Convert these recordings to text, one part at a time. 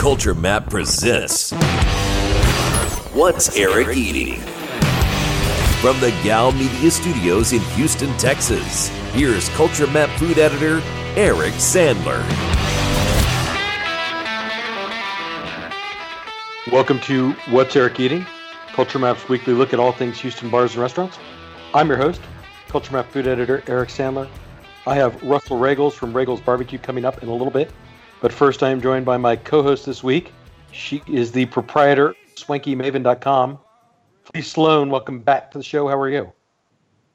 Culture Map presents What's Eric Eating? From the Gal Media Studios in Houston, Texas, here's Culture Map food editor Eric Sandler. Welcome to What's Eric Eating, Culture Map's weekly look at all things Houston bars and restaurants. I'm your host, Culture Map food editor Eric Sandler. I have Russell Roegels from Roegels Barbecue coming up in a little bit. But first, I am joined by my co host this week. She is the proprietor of swankymaven.com. Please, Sloan, welcome back to the show. How are you?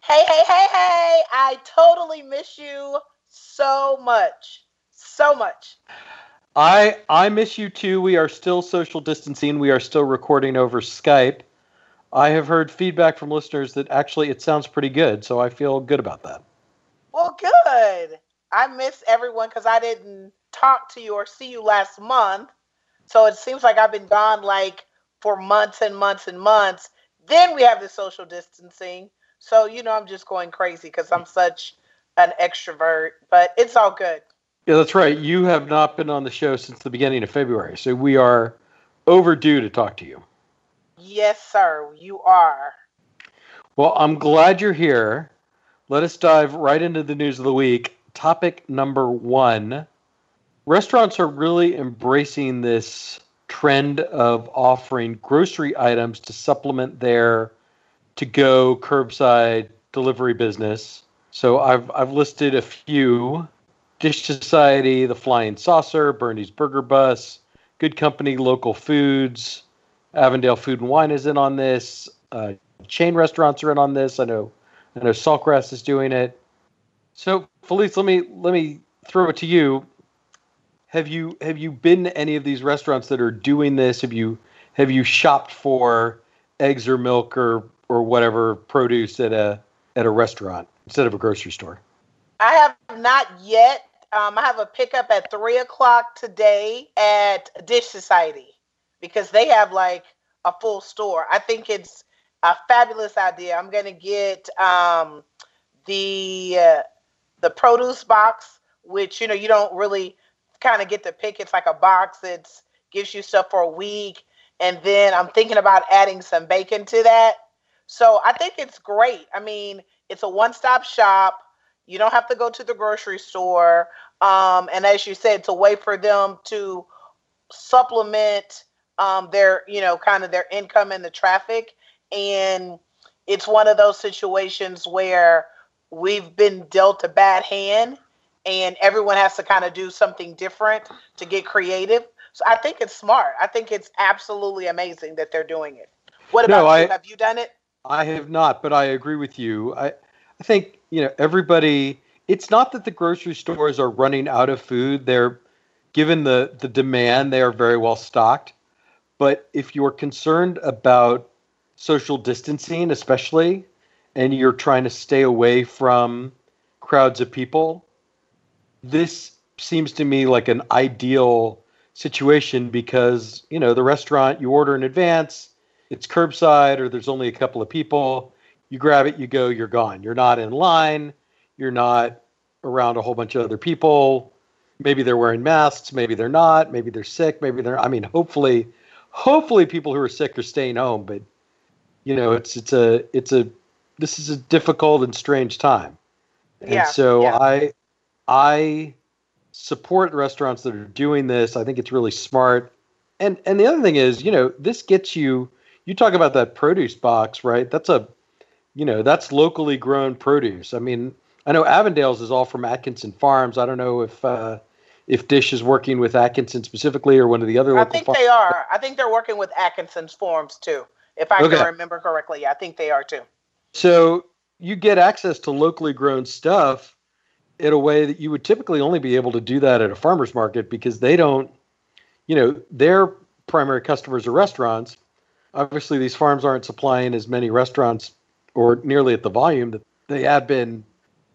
Hey, hey, hey, hey. I totally miss you so much. So much. I I miss you too. We are still social distancing. We are still recording over Skype. I have heard feedback from listeners that actually it sounds pretty good, so I feel good about that. Well, good. I miss everyone because I didn't talk to you or see you last month. So it seems like I've been gone like for months and months and months. Then we have the social distancing. So, you know, I'm just going crazy because I'm such an extrovert, but it's all good. Yeah, that's right. You have not been on the show since the beginning of February. So we are overdue to talk to you. Yes, sir. You are. Well, I'm glad you're here. Let us dive right into the news of the week. Topic number one restaurants are really embracing this trend of offering grocery items to supplement their to go curbside delivery business. So I've I've listed a few Dish Society, The Flying Saucer, Bernie's Burger Bus, Good Company, Local Foods, Avondale Food and Wine is in on this. Uh, chain restaurants are in on this. I know I know Saltgrass is doing it. So Felice, let me let me throw it to you have you have you been to any of these restaurants that are doing this? Have you have you shopped for eggs or milk or or whatever produce at a at a restaurant instead of a grocery store? I have not yet. Um, I have a pickup at three o'clock today at Dish Society because they have like a full store. I think it's a fabulous idea. I'm gonna get um, the uh, the produce box, which you know you don't really kind of get to pick. It's like a box. It gives you stuff for a week, and then I'm thinking about adding some bacon to that. So I think it's great. I mean, it's a one-stop shop. You don't have to go to the grocery store. Um, and as you said, it's a way for them to supplement um, their, you know, kind of their income and the traffic. And it's one of those situations where we've been dealt a bad hand and everyone has to kind of do something different to get creative. So I think it's smart. I think it's absolutely amazing that they're doing it. What about no, you? have you done it? I have not, but I agree with you. I I think, you know, everybody it's not that the grocery stores are running out of food. They're given the the demand, they are very well stocked. But if you're concerned about social distancing especially and you're trying to stay away from crowds of people, this seems to me like an ideal situation because you know the restaurant you order in advance it's curbside or there's only a couple of people you grab it you go you're gone. You're not in line you're not around a whole bunch of other people. Maybe they're wearing masks maybe they're not maybe they're sick maybe they're i mean hopefully hopefully people who are sick are staying home but you know it's it's a it's a this is a difficult and strange time. And yeah, so yeah. i I support restaurants that are doing this. I think it's really smart. And and the other thing is, you know, this gets you you talk about that produce box, right? That's a you know, that's locally grown produce. I mean, I know Avondale's is all from Atkinson Farms. I don't know if uh, if Dish is working with Atkinson specifically or one of the other. I think farms. they are. I think they're working with Atkinson's Farms too, if I okay. can remember correctly. I think they are too. So you get access to locally grown stuff in a way that you would typically only be able to do that at a farmer's market because they don't, you know, their primary customers are restaurants. Obviously, these farms aren't supplying as many restaurants or nearly at the volume that they had been,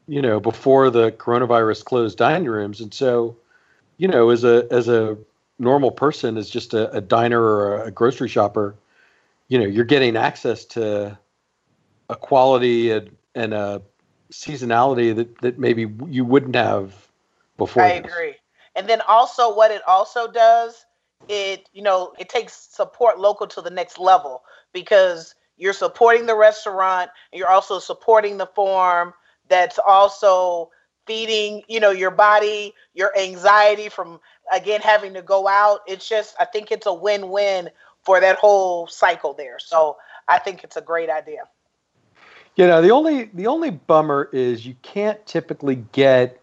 you know, before the coronavirus closed dining rooms. And so, you know, as a as a normal person, as just a, a diner or a grocery shopper, you know, you're getting access to a quality and, and a seasonality that, that maybe you wouldn't have before. I this. agree. And then also, what it also does it you know it takes support local to the next level because you're supporting the restaurant and you're also supporting the farm that's also feeding you know your body your anxiety from again having to go out it's just i think it's a win-win for that whole cycle there so i think it's a great idea you know the only the only bummer is you can't typically get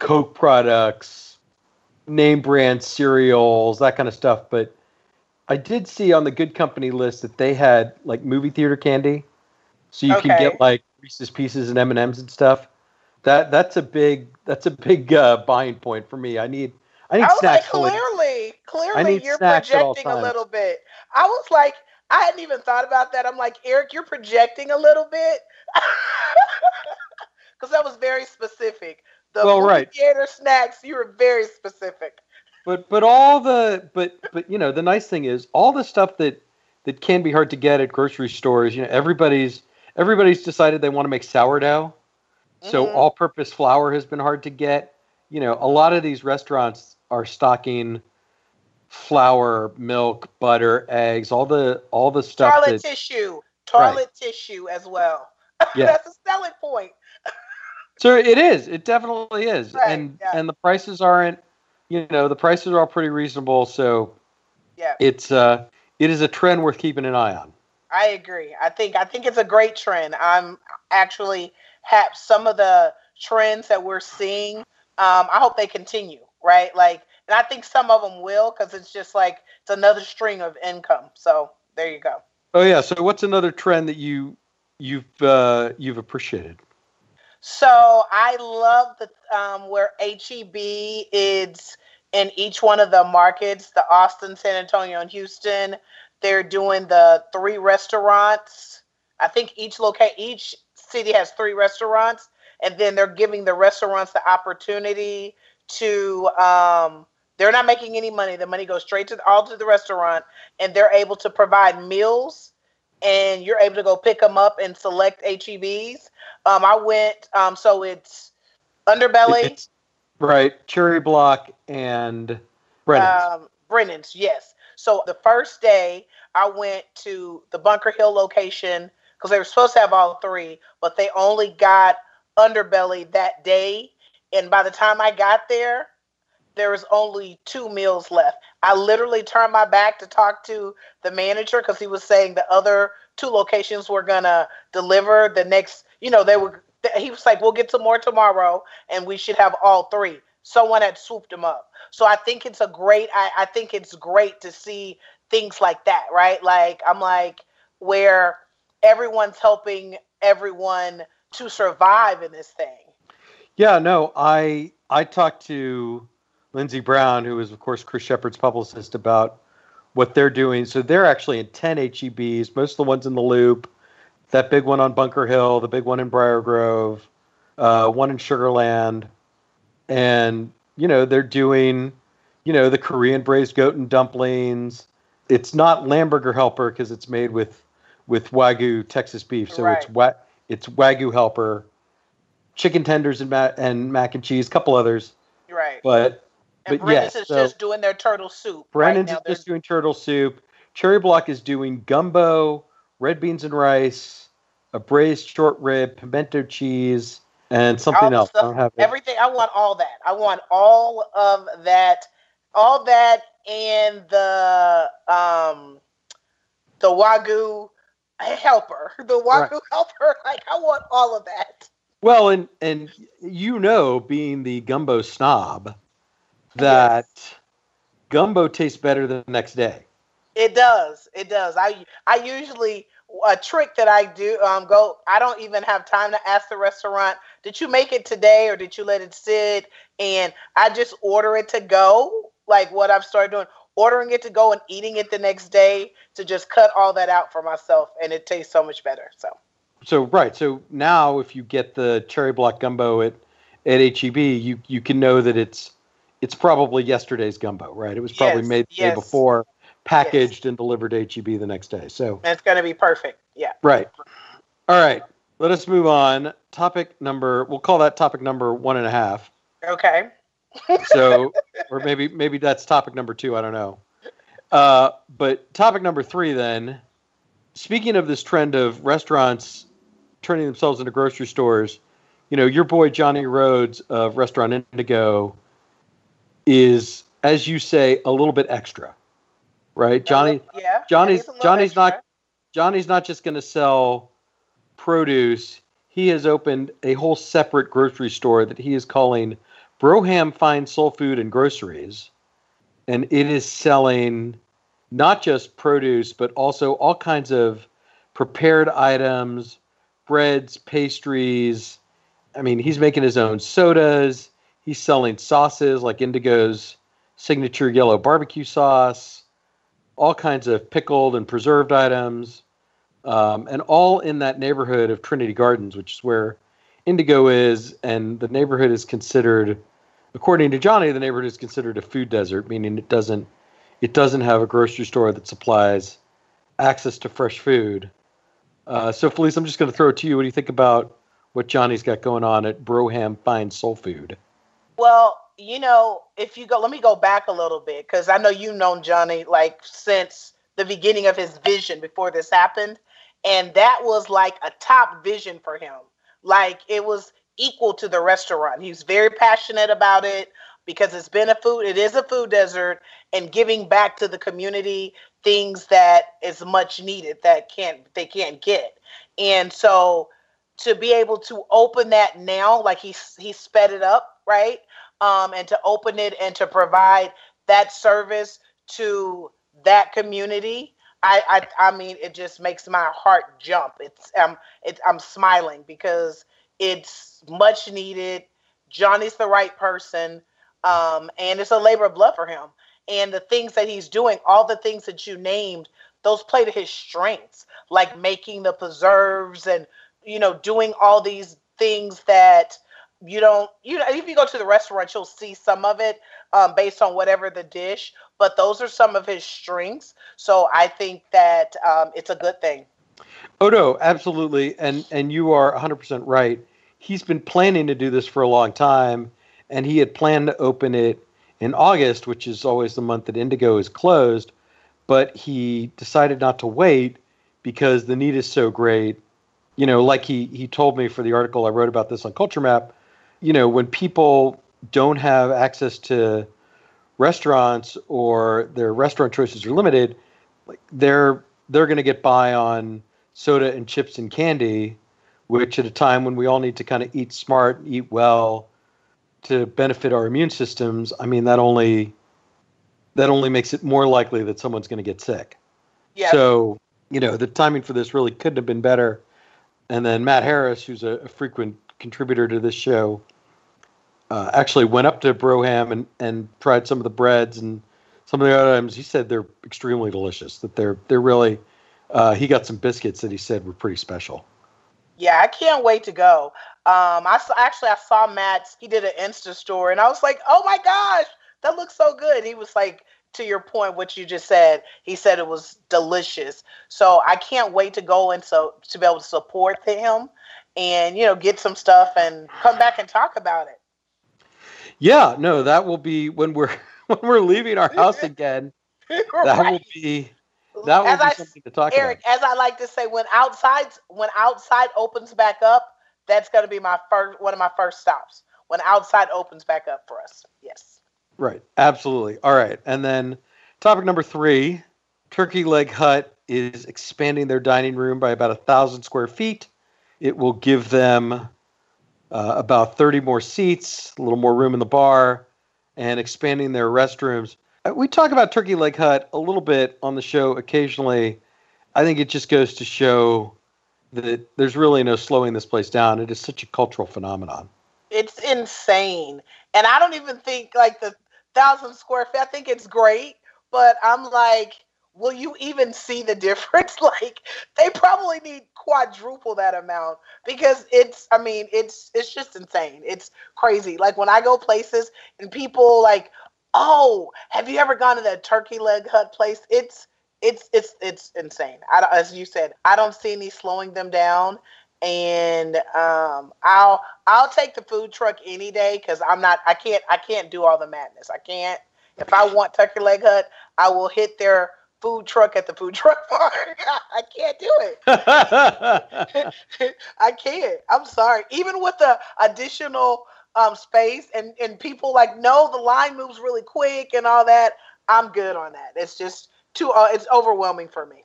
coke products name brand cereals that kind of stuff but i did see on the good company list that they had like movie theater candy so you Okay. can get like reese's pieces and m&ms and stuff that that's a big that's a big uh, buying point for me i need i need I was snacks like, clearly, clearly, need you're snacks at all projecting a little bit. I was like, I hadn't even thought about that. I'm like, Eric, you're projecting a little bit, because that was very specific. The Well, right. theater snacks, you were very specific. But but all the but but you know the nice thing is all the stuff that that can be hard to get at grocery stores. You know everybody's everybody's decided they want to make sourdough, so Mhm. all-purpose flour has been hard to get. You know a lot of these restaurants are stocking flour, milk, butter, eggs, all the all the stuff Toilet that tissue, toilet tissue as well. Yeah. That's a selling point. So it is. It definitely is. Right, and yeah. and the prices aren't, you know, the prices are all pretty reasonable. So Yeah. it's uh it is a trend worth keeping an eye on. I agree. I think I think it's a great trend. I'm actually have some of the trends that we're seeing. Um, I hope they continue, right? Like, and I think some of them will because it's just like it's another string of income. So there you go. Oh yeah. So what's another trend that you you've uh, you've appreciated? So I love the um, where HEB is in each one of the markets, the Austin, San Antonio, and Houston. They're doing the three restaurants. I think each locate each city has three restaurants, and then they're giving the restaurants the opportunity to. Um, they're not making any money. The money goes straight to all to the restaurant, and they're able to provide meals, and you're able to go pick them up and select HEBs. Um, I went. Um, so it's Underbelly, It's- right. Cherry Block and Brennan's. um, Brennan's. Yes. So the first day I went to the Bunker Hill location because they were supposed to have all three, but they only got Underbelly that day. And by the time I got there, there was only two meals left. I literally turned my back to talk to the manager because he was saying the other two locations were gonna deliver the next. You know, they were. He was like, "We'll get some more tomorrow, and we should have all three. Someone had swooped them up. So I think it's a great. I, I think it's great to see things like that, right? Like I'm like where everyone's helping everyone to survive in this thing. Yeah, no, I I talked to Lindsey Brown, who is of course Chris Shepherd's publicist, about what they're doing. So they're actually in ten HEBs, most of the ones in the Loop, that big one on Bunker Hill, the big one in Briar Grove, uh, one in Sugarland, and you know they're doing, you know, the Korean braised goat and dumplings. It's not Lamburger Helper because it's made with with Wagyu Texas beef, so it's Right. wa- it's Wagyu Helper chicken tenders and mac and mac and cheese, a couple others. Right. But and but Brennan's yes, is so- just doing their turtle soup. Brennan's right is just doing turtle soup. Cherry Block is doing gumbo, red beans and rice, a braised short rib, pimento cheese, and something else. I don't have it. everything. I want all that. I want all of that, all that, and the um, the wagyu helper, the wagyu Right. helper. Like I want all of that. Well, and and you know, being the gumbo snob, that gumbo tastes better the next day. It does. It does. I I usually a trick that I do um go I don't even have time to ask the restaurant, did you make it today or did you let it sit? And I just order it to go, like what I've started doing, ordering it to go and eating it the next day to just cut all that out for myself and it tastes so much better. So So right. So now, if you get the cherry block gumbo at at HEB, you you can know that it's it's probably yesterday's gumbo, right? It was probably Yes, made the day before, packaged and delivered to HEB the next day. So and it's gonna be perfect. Yeah. right. All right. Let us move on. Topic number. We'll call that topic number one and a half. Okay. So, or maybe maybe that's topic number two. I don't know. Uh, but topic number three, then. Speaking of this trend of restaurants turning themselves into grocery stores, you know, your boy Johnny Rhodes of Restaurant Indigo is, as you say, a little bit extra, right? Johnny, yeah, Johnny's yeah, he's a little Johnny's extra. not Johnny's not just going to sell produce. He has opened a whole separate grocery store that he is calling Broham Fine Soul Food and Groceries, and it is selling not just produce but also all kinds of prepared items, breads, pastries. I mean, he's making his own sodas. He's selling sauces like Indigo's signature yellow barbecue sauce, all kinds of pickled and preserved items, um, and all in that neighborhood of Trinity Gardens, which is where Indigo is. And the neighborhood is considered, according to Johnny, the neighborhood is considered a food desert, meaning it doesn't it doesn't have a grocery store that supplies access to fresh food. Uh, so, Felice, I'm just going to throw it to you. What do you think about what Johnny's got going on at Broham Fine Soul Food? Well, you know, if you go, let me go back a little bit because I know you've known Johnny like since the beginning of his vision before this happened. And that was like a top vision for him. Like it was equal to the restaurant. He was very passionate about it because it's been a food, it is a food desert, and giving back to the community things that is much needed that can't they can't get. And so to be able to open that now, like he he sped it up, right? Um, and to open it and to provide that service to that community, I, I I mean, it just makes my heart jump. It's um, it's I'm smiling because it's much needed. Johnny's the right person, um, and it's a labor of love for him. And the things that he's doing, all the things that you named, those play to his strengths, like making the preserves and you know doing all these things that you don't you know if you go to the restaurant you'll see some of it um, based on whatever the dish but those are some of his strengths so i think that um, it's a good thing Oh no, absolutely, and and you are 100% right. He's been planning to do this for a long time, and he had planned to open it in August, which is always the month that Indigo is closed. But he decided not to wait because the need is so great. You know, like he he told me for the article I wrote about this on Culture Map. You know, when people don't have access to restaurants or their restaurant choices are limited, like they're they're going to get by on soda and chips and candy, which at a time when we all need to kind of eat smart, eat well to benefit our immune systems, I mean that only that only makes it more likely that someone's going to get sick. yeah So, you know, the timing for this really couldn't have been better. And then Matt Harris, who's a, frequent contributor to this show, uh, actually went up to Broham and, and tried some of the breads and some of the items. He said they're extremely delicious. That they're they're really. Uh, he got some biscuits that he said were pretty special. Yeah, I can't wait to go. Um, I saw, actually I saw Matt's. He did an Insta story, and I was like, "Oh my gosh, that looks so good." He was like, to your point, what you just said. He said it was delicious. So I can't wait to go and so to be able to support him, and you know, get some stuff and come back and talk about it. Yeah, no, that will be when we're when we're leaving our house again. That Right. will be that will As be I- something to talk Eric, as I like to say, when outside when outside opens back up, that's going to be my first one of my first stops. When outside opens back up for us, yes. Right, absolutely. All right, and then topic number three: Turkey Leg Hut is expanding their dining room by about a thousand square feet. It will give them uh, about 30 more seats, a little more room in the bar, and expanding their restrooms. Uh, We talk about Turkey Leg Hut a little bit on the show occasionally. I think it just goes to show that there's really no slowing this place down. It is such a cultural phenomenon. It's insane, and I don't even think like the thousand square feet. I think it's great, but I'm like, will you even see the difference? like, they probably need quadruple that amount because it's. I mean, it's it's just insane. It's crazy. Like when I go places and people like, oh, have you ever gone to that turkey leg hut place? It's it's it's it's insane. I, as you said, I don't see any slowing them down, and um, I'll I'll take the food truck any day because I'm not I can't I can't do all the madness. I can't If I want Turkey Leg Hut, I will hit their food truck at the food truck park. I can't do it. I can't. I'm sorry. Even with the additional um, space and and people like no, the line moves really quick and all that. I'm good on that. It's just too. Uh, it's overwhelming for me.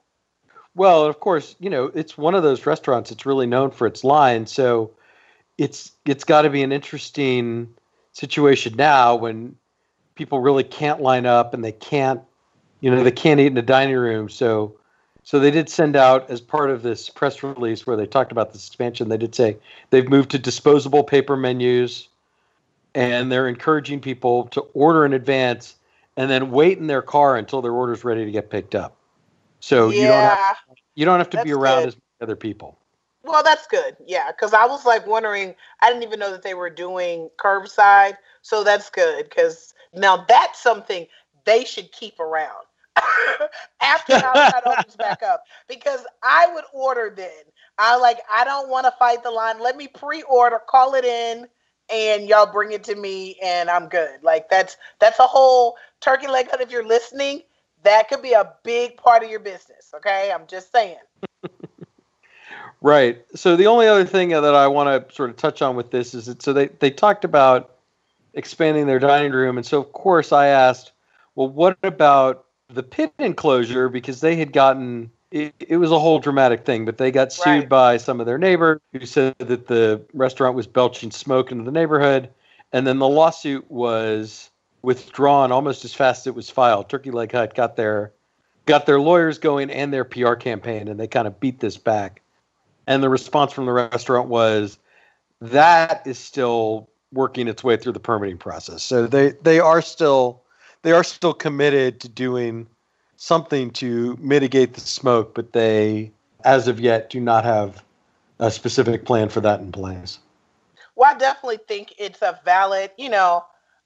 Well, of course, you know it's one of those restaurants. It's really known for its line, so it's it's got to be an interesting situation now when people really can't line up and they can't, you know, they can't eat in the dining room. So, so they did send out as part of this press release where they talked about this expansion. They did say they've moved to disposable paper menus, and they're encouraging people to order in advance and then wait in their car until their order's ready to get picked up. So yeah, you don't have, you don't have to That's be around good. as many other people. Well, that's good. Yeah, because I was like wondering. I didn't even know that they were doing curbside, so that's good. Because now that's something they should keep around after outside opens back up. Because I would order then. I like. I don't want to fight the line. Let me pre-order, call it in, and y'all bring it to me, and I'm good. Like that's that's a whole turkey leg hut. If you're listening, that could be a big part of your business. Okay, I'm just saying. Right. So the only other thing that I want to sort of touch on with this is that so they, they talked about expanding their dining room. And so, of course, I asked, well, what about the pit enclosure? Because they had gotten, it, it was a whole dramatic thing, but they got sued Right. by some of their neighbors who said that the restaurant was belching smoke into the neighborhood. And then the lawsuit was withdrawn almost as fast as it was filed. Turkey Leg Hut got their got their lawyers going and their PR campaign, and they kind of beat this back. And the response from the restaurant was that is still working its way through the permitting process. So they they are still they are still committed to doing something to mitigate the smoke, but they as of yet do not have a specific plan for that in place. Well, I definitely think it's a valid, you know,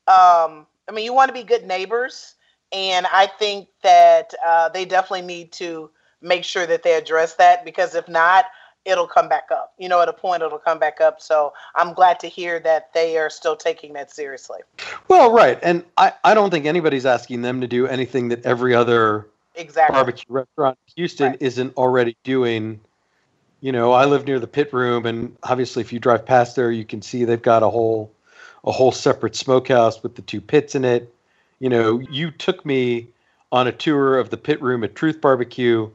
um, I mean, you want to be good neighbors. And I think that uh, they definitely need to make sure that they address that because if not, it'll come back up. You know, at a point, it'll come back up. So I'm glad to hear that they are still taking that seriously. Well, right. And I, I don't think anybody's asking them to do anything that every other Exactly. barbecue restaurant in Houston Right. isn't already doing. You know, I live near the pit room, and obviously, if you drive past there, you can see they've got a whole, a whole separate smokehouse with the two pits in it. You know, you took me on a tour of the pit room at Truth Barbecue,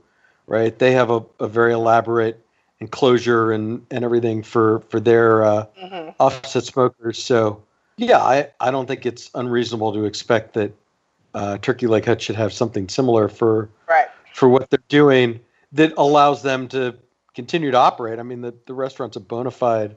right? They have a, a very elaborate enclosure and and everything for for their uh, hmm offset smokers. So, yeah, I I don't think it's unreasonable to expect that uh, Turkey Leg Hut should have something similar for Right. for what they're doing that allows them to continue to operate. I mean, the, the restaurant's a bona fide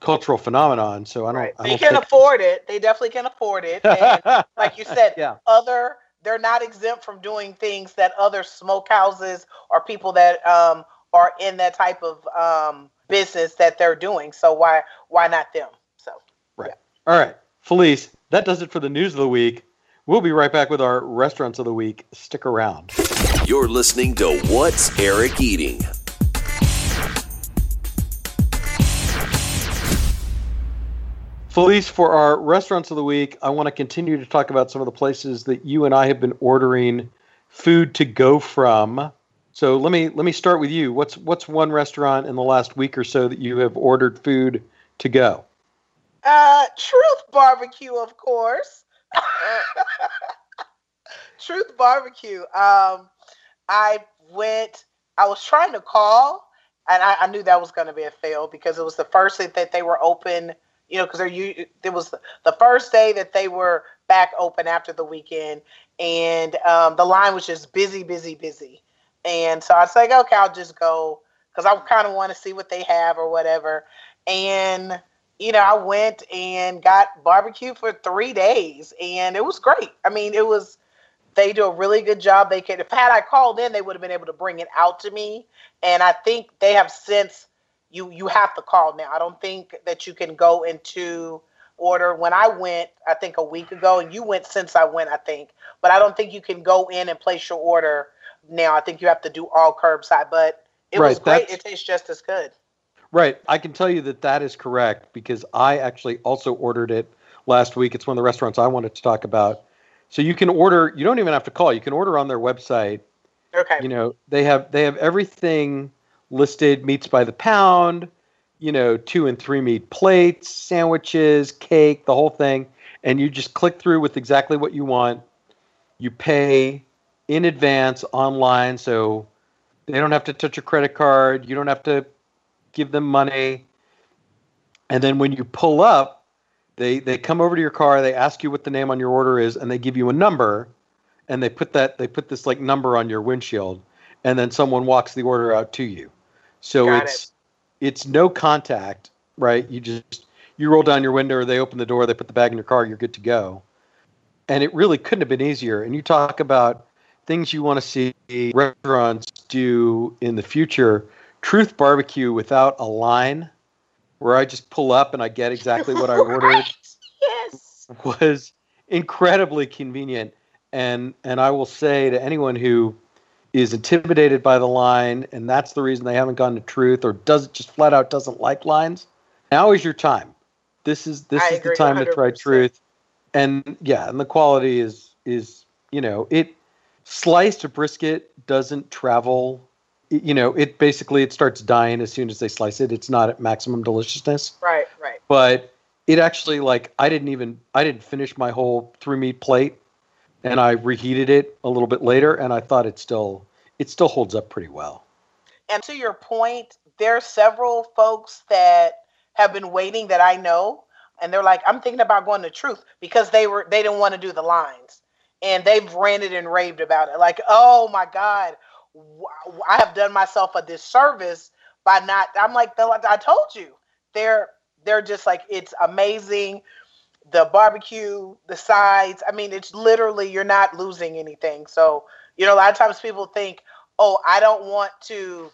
cultural phenomenon, so I don't. Right. I They don't can think, afford it. They definitely can afford it. And like you said, yeah, other they're not exempt from doing things that other smokehouses or people that um, are in that type of um, business that they're doing. So why why not them? So right. all right, Felice. That does it for the news of the week. We'll be right back with our restaurants of the week. Stick around. You're listening to What's Eric Eating? Felice, for our restaurants of the week, I want to continue to talk about some of the places that you and I have been ordering food to go from. So let me let me start with you. What's what's one restaurant in the last week or so that you have ordered food to go? uh, Truth Barbecue, of course. Truth Barbecue. Um, I went. I was trying to call, and I, I knew that was going to be a fail because it was the first day that they were open. You know, because they're u- it was the first day that they were back open after the weekend, and um, the line was just busy, busy, busy. And so I was like, okay, I'll just go because I kind of want to see what they have or whatever. And you know, I went and got barbecue for three days, and it was great. I mean, it was they do a really good job. They could, if had I called in, they would have been able to bring it out to me. And I think they have since you you have to call now. I don't think that you can go into order. When I went, I think a week ago, and you went since I went, I think, but I don't think you can go in and place your order now. I think you have to do all curbside, but it was great. It tastes just as good. Right. I can tell you that that is correct because I actually also ordered it last week. It's one of the restaurants I wanted to talk about. So you can order. You don't even have to call. You can order on their website. Okay. You know they have they have everything listed meats by the pound. You know two and three meat plates, sandwiches, cake, the whole thing, and you just click through with exactly what you want. You pay in advance online, so they don't have to touch your credit card. You don't have to give them money. And then when you pull up, they they come over to your car, they ask you what the name on your order is, and they give you a number, and they put that they put this like number on your windshield, and then someone walks the order out to you. So Got it's it. it's no contact, right? You just you roll down your window, or they open the door, they put the bag in your car, you're good to go. And it really couldn't have been easier. And you talk about things you want to see restaurants do in the future. Truth Barbecue without a line where I just pull up and I get exactly what I ordered Right. Yes. was incredibly convenient. And and I will say to anyone who is intimidated by the line and that's the reason they haven't gone to truth or does it just flat out doesn't like lines, now is your time. This is this I is the time to try truth. And yeah, and the quality is is you know, it sliced brisket doesn't travel you know, it basically it starts dying as soon as they slice it. It's not at maximum deliciousness Right. Right. but it actually like I didn't even I didn't finish my whole three meat plate, and I reheated it a little bit later, and I thought it still it still holds up pretty well. And to your point, there are several folks that have been waiting that I know, and they're like, I'm thinking about going to Truth because they were they didn't want to do the lines, and they've ranted and raved about it. Like, oh my God, I have done myself a disservice by not. I'm like I told you, they're they're just like it's amazing. The barbecue, the sides. I mean, it's literally you're not losing anything. So you know, a lot of times people think, oh, I don't want to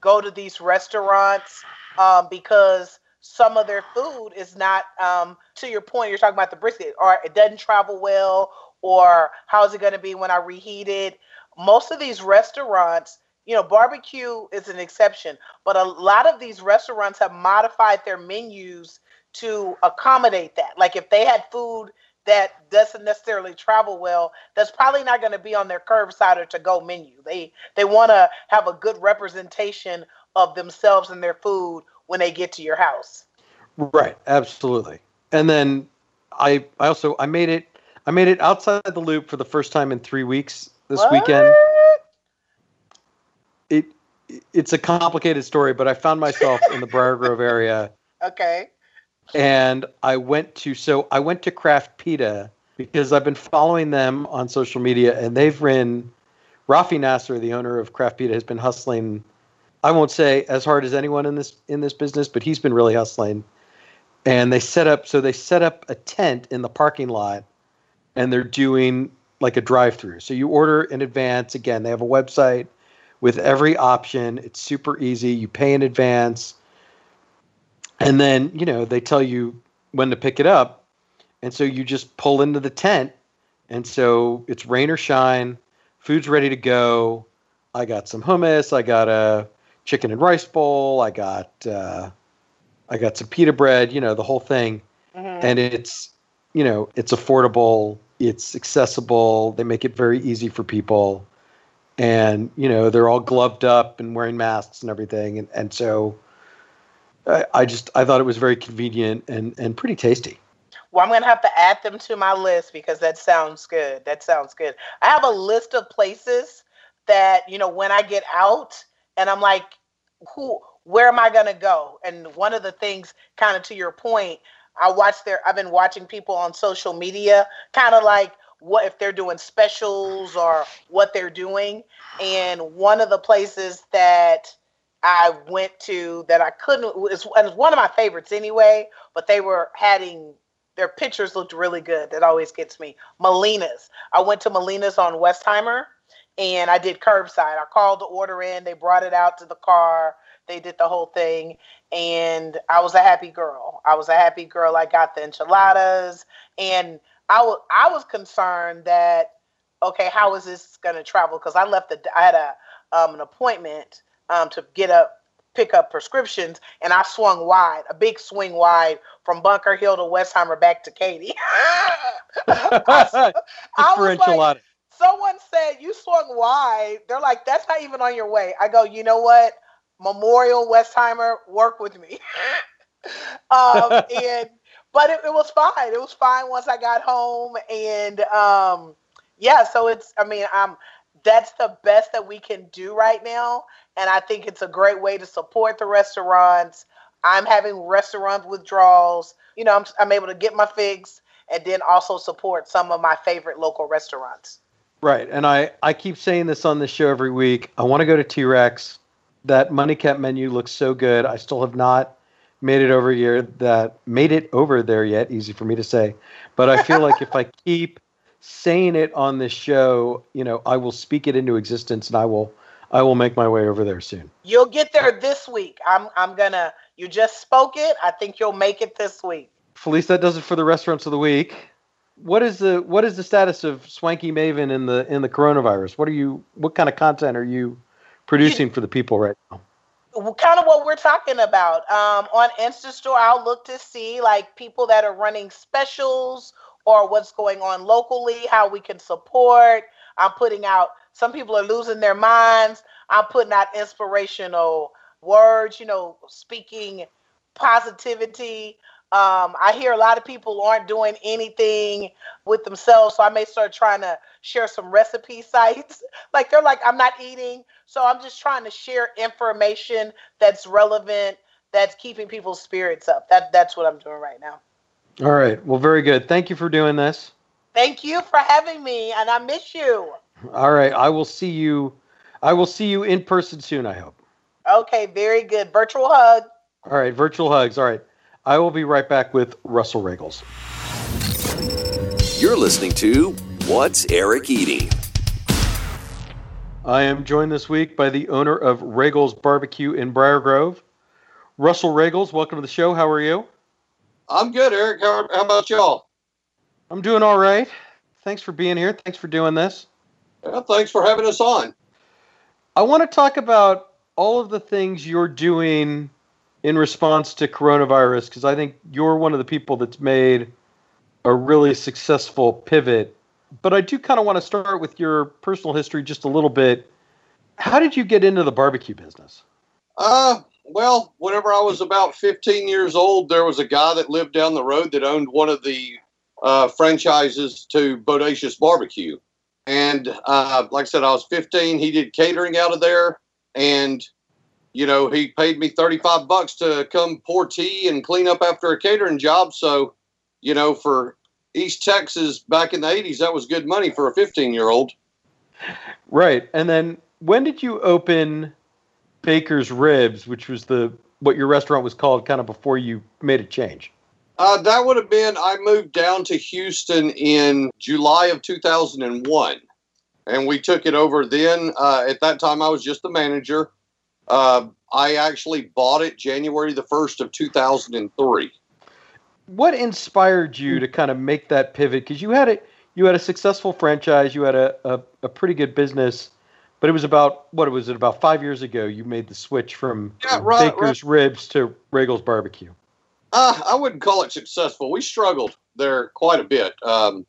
go to these restaurants um, because some of their food is not um, to your point you're talking about the brisket or it doesn't travel well or how's it going to be when i reheat it most of these restaurants you know barbecue is an exception but a lot of these restaurants have modified their menus to accommodate that like if they had food that doesn't necessarily travel well that's probably not going to be on their curbside or to go menu they they want to have a good representation of themselves and their food when they get to your house Right, absolutely. And then I I also I made it I made it outside the loop for the first time in three weeks this What? weekend. It it's a complicated story, but I found myself in the Briar Grove area okay and I went to so I went to Craft Pita because I've been following them on social media, and they've been Rafi Nasr, the owner of Craft Pita, has been hustling. I won't say as hard as anyone in this in this business, but he's been really hustling. And they set up so they set up a tent in the parking lot, and they're doing like a drive-through. So you order in advance. Again, they have a website with every option. It's super easy. You pay in advance and then you know they tell you when to pick it up. And so you just pull into the tent. And so it's rain or shine. Food's ready to go. I got some hummus. I got a chicken and rice bowl. I got uh, i got some pita bread you know the whole thing. Mhm. and it's you know it's affordable. It's accessible. They make it very easy for people. And you know they're all gloved up and wearing masks and everything. And, and so I, I just i thought it was very convenient and and pretty tasty Well, I'm going to have to add them to my list because that sounds good. That sounds good. I have a list of places that, you know, when I get out and I'm like, who, where am I going to go? And one of the things, kind of to your point, I watch their, I've been watching people on social media, kind of like what if they're doing specials or what they're doing. And one of the places that I went to that I couldn't, it's, and one of my favorites anyway, but they were having their pictures looked really good. That always gets me. Molina's. I went to Molina's on Westheimer and I did curbside. I called the order in, they brought it out to the car, they did the whole thing, and I was a happy girl. I was a happy girl. I got the enchiladas, and I was I was concerned that okay, how is this going to travel? Because I left the I had a um, an appointment um, to get up pick up prescriptions, and I swung wide, a big swing wide from Bunker Hill to Westheimer back to Katy. I, I was like, someone said you swung wide. They're like, that's not even on your way. I go, you know what? Memorial Westheimer, work with me. um, and but it, it, was fine. It was fine once I got home, and um, yeah. So it's. I mean, I'm. That's the best that we can do right now, and I think it's a great way to support the restaurants. I'm having restaurant withdrawals. You know, I'm, I'm able to get my fix and then also support some of my favorite local restaurants. Right. And I, I keep saying this on the show every week. I want to go to T Rex. That money cap menu looks so good. I still have not made it over here that made it over there yet. Easy for me to say. But I feel like if I keep saying it on this show, you know, I will speak it into existence and I will I will make my way over there soon. You'll get there this week. I'm I'm gonna you just spoke it. I think you'll make it this week. Felice, that does it for the restaurants of the week what is the what is the status of Swanky Maven in the in the coronavirus? What are you what kind of content are you producing you, for the people right now? Kind of what we're talking about. Um, on Insta Store, I'll look to see like people that are running specials or what's going on locally, how we can support. I'm putting out. Some people are losing their minds. I'm putting out inspirational words. You know, speaking positivity. Um, I hear a lot of people aren't doing anything with themselves, so I may start trying to share some recipe sites. like they're like, I'm not eating, so I'm just trying to share information that's relevant, that's keeping people's spirits up. That that's what I'm doing right now. All right. Well, very good. Thank you for doing this. Thank you for having me, and I miss you. All right. I will see you. I will see you in person soon. I hope. Okay. Very good. Virtual hug. All right. Virtual hugs. All right. I will be right back with Russell Roegels. You're listening to What's Eric Eating? I am joined this week by the owner of Roegels Barbecue in Briar Grove, Russell Roegels. Welcome to the show. How are you? I'm good, Eric. How, how about y'all? I'm doing all right. Thanks for being here. Thanks for doing this. Well, thanks for having us on. I want to talk about all of the things you're doing in response to coronavirus because I think you're one of the people that's made a really successful pivot. But I do kind of want to start with your personal history just a little bit. How did you get into the barbecue business? Uh, well, whenever I was about 15 years old, there was a guy that lived down the road that owned one of the uh, franchises to Bodacious Barbecue. And uh, like I said, I was 15. He did catering out of there. And you know, he paid me 35 bucks to come pour tea and clean up after a catering job. So, you know, for East Texas back in the 80s, that was good money for a 15 year old. Right. And then when did you open Baker's Ribs, which was the what your restaurant was called kind of before you made a change? Uh, that would have been, I moved down to Houston in July of 2001. And we took it over then. Uh, at that time, I was just the manager uh, I actually bought it January the 1st of 2003. What inspired you to kind of make that pivot? Because you had a you had a successful franchise, you had a, a, a, pretty good business, but it was about what was it about five years ago you made the switch from yeah, right, Baker's right. Ribs to Roegels Barbecue. Uh, I wouldn't call it successful. We struggled there quite a bit. Um,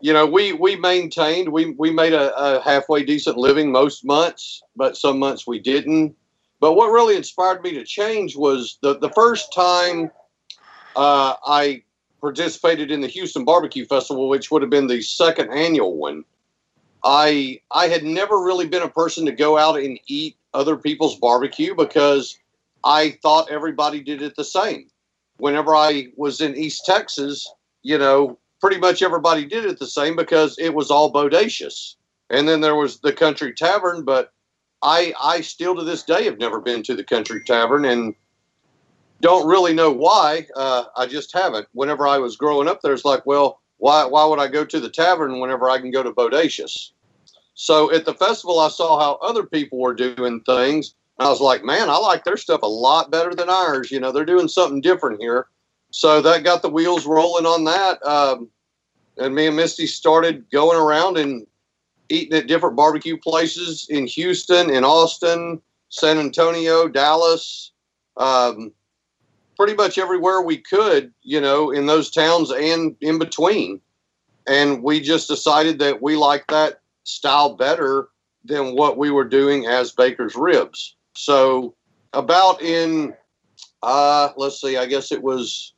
you know, we we maintained we we made a, a, halfway decent living most months, but some months we didn't. But what really inspired me to change was the the first time uh, I participated in the Houston Barbecue Festival, which would have been the second annual one. I I had never really been a person to go out and eat other people's barbecue because I thought everybody did it the same. Whenever I was in East Texas, you know, pretty much everybody did it the same because it was all bodacious. And then there was the country tavern, but I I still to this day have never been to the country tavern and don't really know why. Uh, I just haven't. Whenever I was growing up, there's like, well, why why would I go to the tavern whenever I can go to bodacious? So at the festival, I saw how other people were doing things. I was like, man, I like their stuff a lot better than ours. You know, they're doing something different here. So that got the wheels rolling on that. Um, and me and Misty started going around and eating at different barbecue places in Houston, in Austin, San Antonio, Dallas, um, pretty much everywhere we could, you know, in those towns and in between. And we just decided that we liked that style better than what we were doing as Baker's Ribs. So, about in, uh, let's see, I guess it was,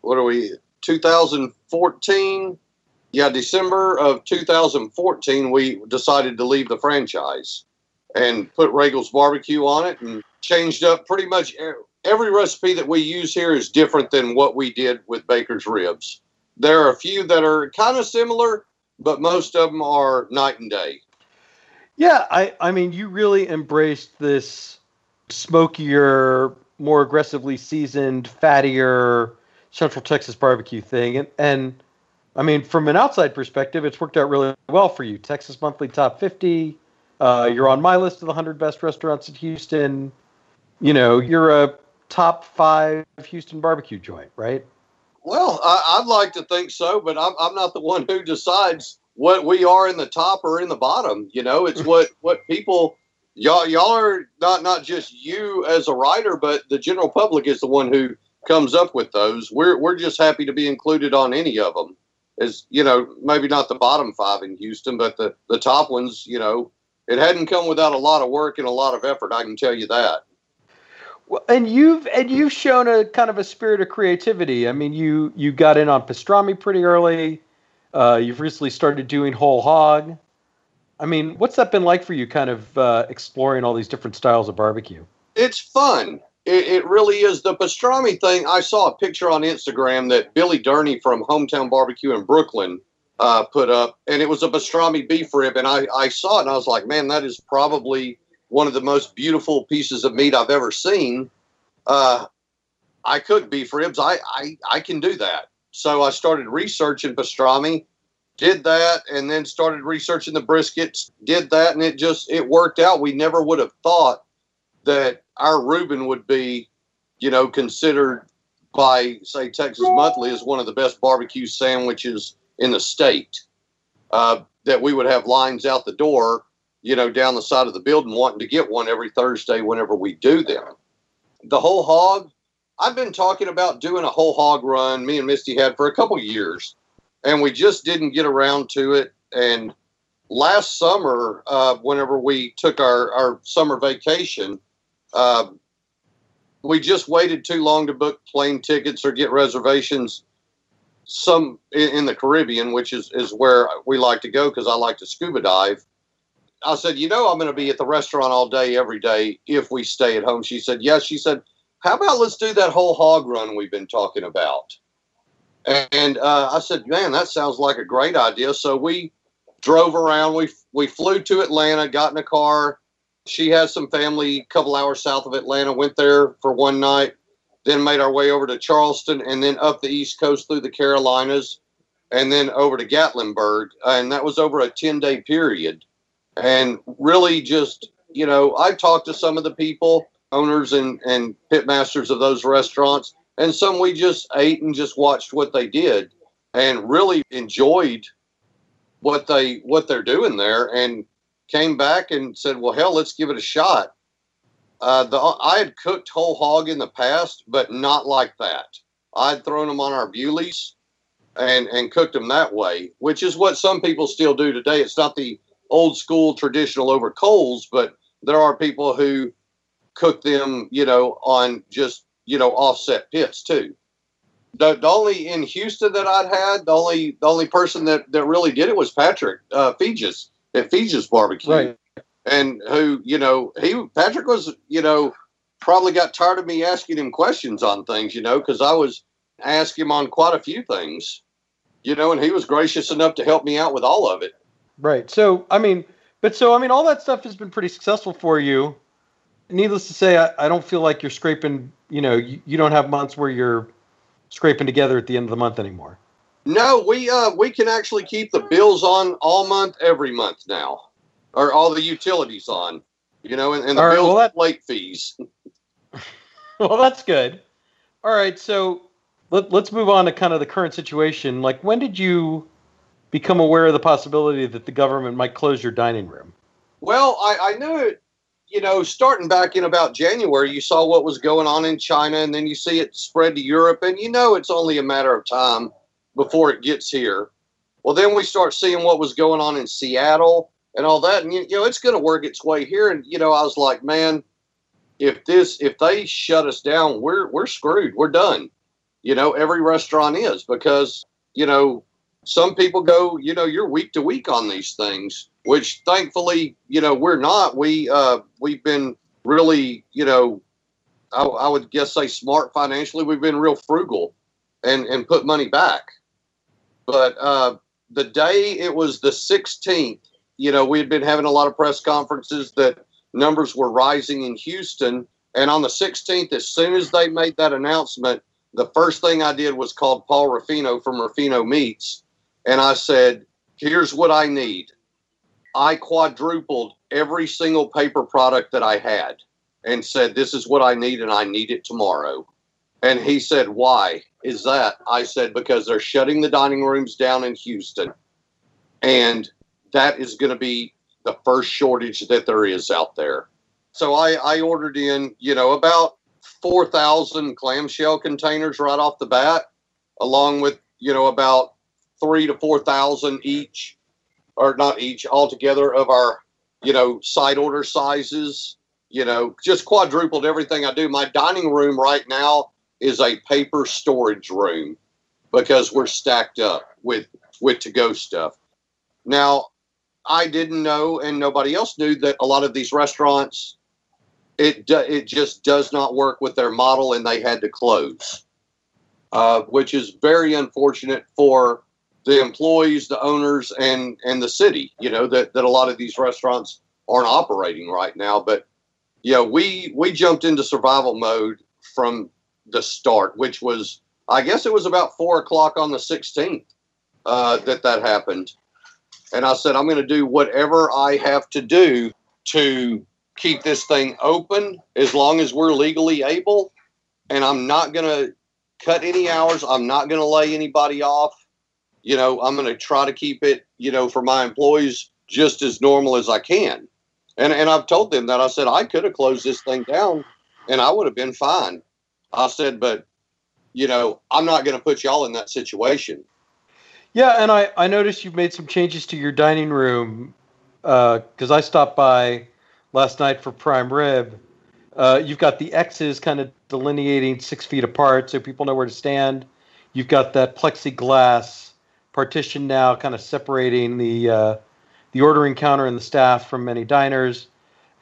what are we, 2014? Yeah, December of 2014, we decided to leave the franchise and put Roegels Barbecue on it and changed up pretty much every recipe that we use here is different than what we did with Baker's Ribs. There are a few that are kind of similar, but most of them are night and day. Yeah, I, I mean, you really embraced this smokier, more aggressively seasoned, fattier Central Texas barbecue thing. And, and I mean, from an outside perspective, it's worked out really well for you. Texas Monthly Top 50. Uh, you're on my list of the 100 best restaurants in Houston. You know, you're a top five Houston barbecue joint, right? Well, I, would like to think so, but I'm, I'm not the one who decides what we are in the top or in the bottom. You know, it's what what people y'all y'all are not not just you as a writer, but the general public is the one who comes up with those. We're we're just happy to be included on any of them. As you know, maybe not the bottom five in Houston, but the the top ones. You know, it hadn't come without a lot of work and a lot of effort. I can tell you that. Well, and you've and you've shown a kind of a spirit of creativity. I mean, you you got in on pastrami pretty early. Uh, you've recently started doing whole hog. I mean, what's that been like for you, kind of uh, exploring all these different styles of barbecue? It's fun. It, it, really is. The pastrami thing, I saw a picture on Instagram that Billy Durney from Hometown Barbecue in Brooklyn uh, put up, and it was a pastrami beef rib. And I, I saw it and I was like, man, that is probably one of the most beautiful pieces of meat I've ever seen. Uh, I cook beef ribs. I, I, I can do that. So I started researching pastrami, did that, and then started researching the briskets, did that, and it just it worked out. We never would have thought that our Reuben would be, you know, considered by say Texas Monthly as one of the best barbecue sandwiches in the state. Uh, that we would have lines out the door you know, down the side of the building wanting to get one every Thursday whenever we do them. The whole hog, I've been talking about doing a whole hog run, me and Misty had for a couple years, and we just didn't get around to it. And last summer, uh, whenever we took our, our summer vacation, uh, we just waited too long to book plane tickets or get reservations some in, in the Caribbean, which is, is where we like to go because I like to scuba dive I said, you know, I'm going to be at the restaurant all day, every day if we stay at home. She said, yes. She said, how about let's do that whole hog run we've been talking about? And uh, I said, man, that sounds like a great idea. So we drove around. We we flew to Atlanta, got in a car. She has some family a couple hours south of Atlanta. Went there for one night, then made our way over to Charleston, and then up the East Coast through the Carolinas, and then over to Gatlinburg. And that was over a ten day period and really just you know i talked to some of the people owners and and pitmasters of those restaurants. And some we just ate and just watched what they did and really enjoyed what they what they're doing there and came back and said well hell let's give it a shot. Uh, the, i had cooked whole hog in the past but not like that. I'd thrown them on our Bewleys and and cooked them that way which is what some people still do today. It's not the old school traditional over coals, but there are people who cook them, you know, on just, you know, offset pits too. The, the only in Houston that I'd had, the only the only person that, that really did it was Patrick uh, Feges at Feges Barbecue, right. and who you know he Patrick was you know probably got tired of me asking him questions on things, you know, because I was asking him on quite a few things, you know, and he was gracious enough to help me out with all of it. Right. So, I mean, but so, I mean, all that stuff has been pretty successful for you. Needless to say, I, I don't feel like you're scraping, you know, you, you don't have months where you're scraping together at the end of the month anymore. No, we uh we can actually keep the bills on all month, every month now, or all the utilities on, you know, and, and the right, bills well, that, late fees. well, that's good. All right, so let, let's move on to kind of the current situation. Like, when did you become aware of the possibility that the government might close your dining room? Well, I, I knew it. You know, starting back in about January, you saw what was going on in China, and then you see it spread to Europe, and you know it's only a matter of time before it gets here. Well, then we start seeing what was going on in Seattle and all that, and you, you know it's going to work its way here. And you know, I was like, man, if this if they shut us down, we're we're screwed. We're done. You know, every restaurant is because you know some people go, you know, you're week to week on these things, which thankfully, you know, we're not. We uh, we've been really, you know, I, I would guess say smart financially. We've been real frugal and and put money back. But uh, the day it was the 16th, you know, we had been having a lot of press conferences that numbers were rising in Houston. And on the 16th, as soon as they made that announcement, the first thing I did was called Paul Ruffino from Ruffino Meats and I said, here's what I need. I quadrupled every single paper product that I had and said, this is what I need and I need it tomorrow. And he said, why is that? I said, because they're shutting the dining rooms down in Houston. And that is going to be the first shortage that there is out there. So I, I ordered in, you know, about 4,000 clamshell containers right off the bat, along with, you know, about three to four thousand each, or not each, altogether of our, you know, side order sizes. You know, just quadrupled everything I do. My dining room right now is a paper storage room because we're stacked up with with to go stuff. Now, I didn't know, and nobody else knew that a lot of these restaurants, it it just does not work with their model, and they had to close, uh, which is very unfortunate for the employees, the owners, and and the city. You know that that a lot of these restaurants aren't operating right now. But yeah, we we jumped into survival mode from the start, which was I guess it was about four o'clock on the 16th uh, that that happened, and I said I'm going to do whatever I have to do to keep this thing open as long as we're legally able, and I'm not going to cut any hours. I'm not going to lay anybody off you know, I'm going to try to keep it, you know, for my employees just as normal as I can. And and I've told them that I said I could have closed this thing down and I would have been fine. I said, but you know, I'm not going to put y'all in that situation. Yeah, and I I noticed you've made some changes to your dining room because uh, I stopped by last night for prime rib. Uh, you've got the X's kind of delineating six feet apart so people know where to stand. You've got that plexiglass partition now, kind of separating the uh, the ordering counter and the staff from many diners.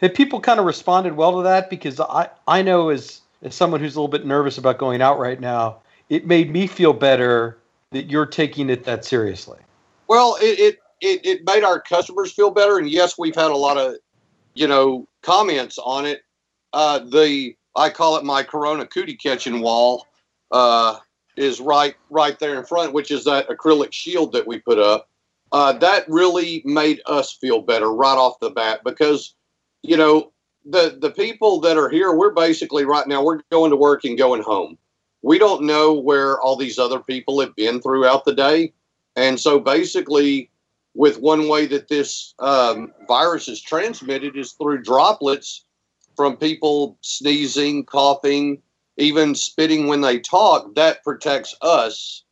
Have people kind of responded well to that? Because I, I know as as someone who's a little bit nervous about going out right now, it made me feel better that you're taking it that seriously. Well, it it, it, it made our customers feel better, and yes, we've had a lot of you know comments on it. Uh, the I call it my Corona cootie catching wall. Uh, is right right there in front, which is that acrylic shield that we put up. Uh, that really made us feel better right off the bat because you know the the people that are here we're basically right now we're going to work and going home we don't know where all these other people have been throughout the day and so basically with one way that this um, virus is transmitted is through droplets from people sneezing coughing even spitting when they talk, that protects us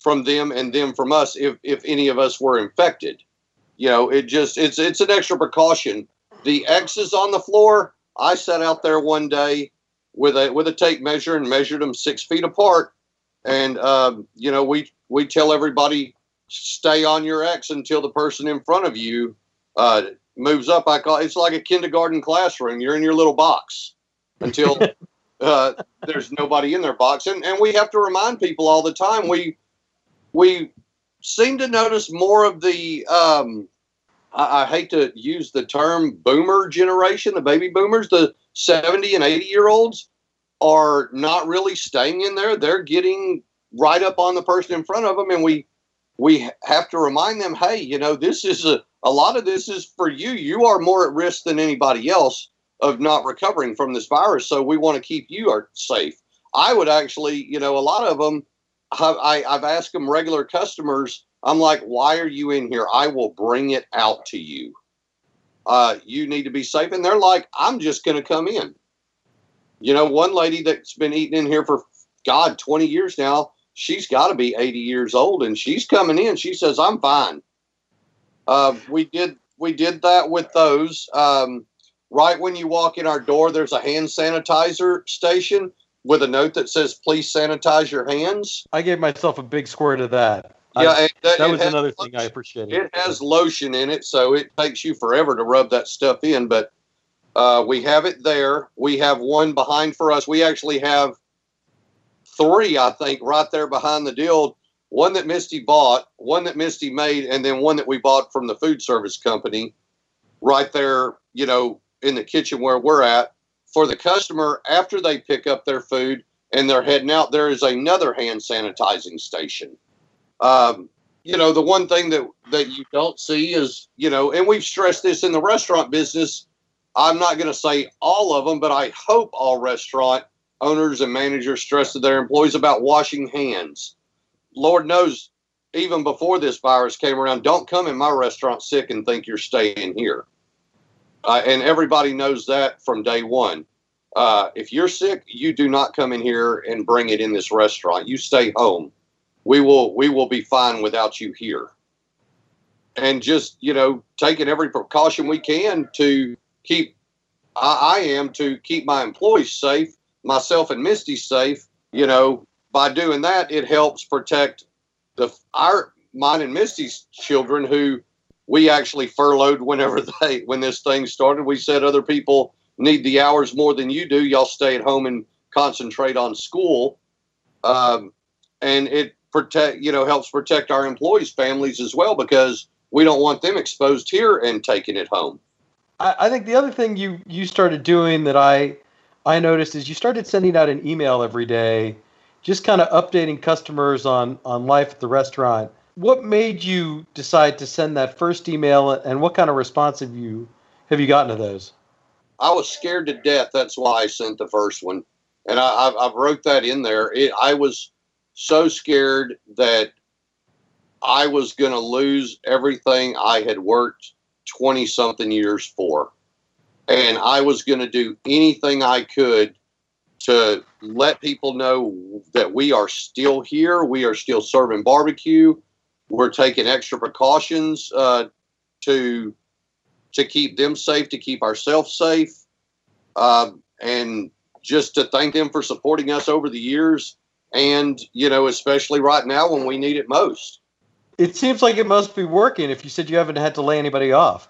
from them and them from us if, if any of us were infected. You know, it just it's it's an extra precaution. The X's on the floor, I sat out there one day with a with a tape measure and measured them six feet apart. And um, you know, we we tell everybody stay on your X until the person in front of you uh, moves up. I call it's like a kindergarten classroom. You're in your little box until uh, there's nobody in their box, and and we have to remind people all the time. We we seem to notice more of the. Um, I, I hate to use the term boomer generation, the baby boomers, the 70 and 80 year olds are not really staying in there. They're getting right up on the person in front of them, and we we have to remind them, hey, you know, this is a a lot of this is for you. You are more at risk than anybody else of not recovering from this virus. So we want to keep you are safe. I would actually, you know, a lot of them, I, I've asked them regular customers, I'm like, why are you in here? I will bring it out to you. Uh, you need to be safe. And they're like, I'm just going to come in. You know, one lady that's been eating in here for, God, 20 years now, she's got to be 80 years old and she's coming in. She says, I'm fine. Uh, we did we did that with those. Um, right when you walk in our door, there's a hand sanitizer station with a note that says, "Please sanitize your hands." I gave myself a big squirt of that. Yeah, I, that, that was another lotion, thing I appreciated. It has lotion in it, so it takes you forever to rub that stuff in. But uh, we have it there. We have one behind for us. We actually have three, I think, right there behind the deal. One that Misty bought, one that Misty made, and then one that we bought from the food service company right there, you know, in the kitchen where we're at. For the customer, after they pick up their food and they're heading out, there is another hand sanitizing station. Um, you know, the one thing that that you don't see is, you know, and we've stressed this in the restaurant business. I'm not going to say all of them, but I hope all restaurant owners and managers stress to their employees about washing hands. Lord knows, even before this virus came around, don't come in my restaurant sick and think you're staying here. Uh, and everybody knows that from day one. Uh, if you're sick, you do not come in here and bring it in this restaurant. You stay home we will we will be fine without you here and just you know taking every precaution we can to keep I, I, am to keep my employees safe myself and misty safe you know by doing that it helps protect the our mine and misty's children who we actually furloughed whenever they when this thing started we said other people need the hours more than you do y'all stay at home and concentrate on school um, and it protect you know helps protect our employees' families as well because we don't want them exposed here and taking it home. I, I think the other thing you you started doing that I I noticed is you started sending out an email every day, just kind of updating customers on on life at the restaurant. What made you decide to send that first email, and what kind of response have you have you gotten to those? I was scared to death. That's why I sent the first one, and I, I, I wrote that in there. It, I was so scared that I was going to lose everything I had worked 20 something years for. And I was going to do anything I could to let people know that we are still here. We are still serving barbecue. We're taking extra precautions uh, to to keep them safe, to keep ourselves safe, uh, and just to thank them for supporting us over the years and you know especially right now when we need it most. It seems like it must be working if you said you haven't had to lay anybody off.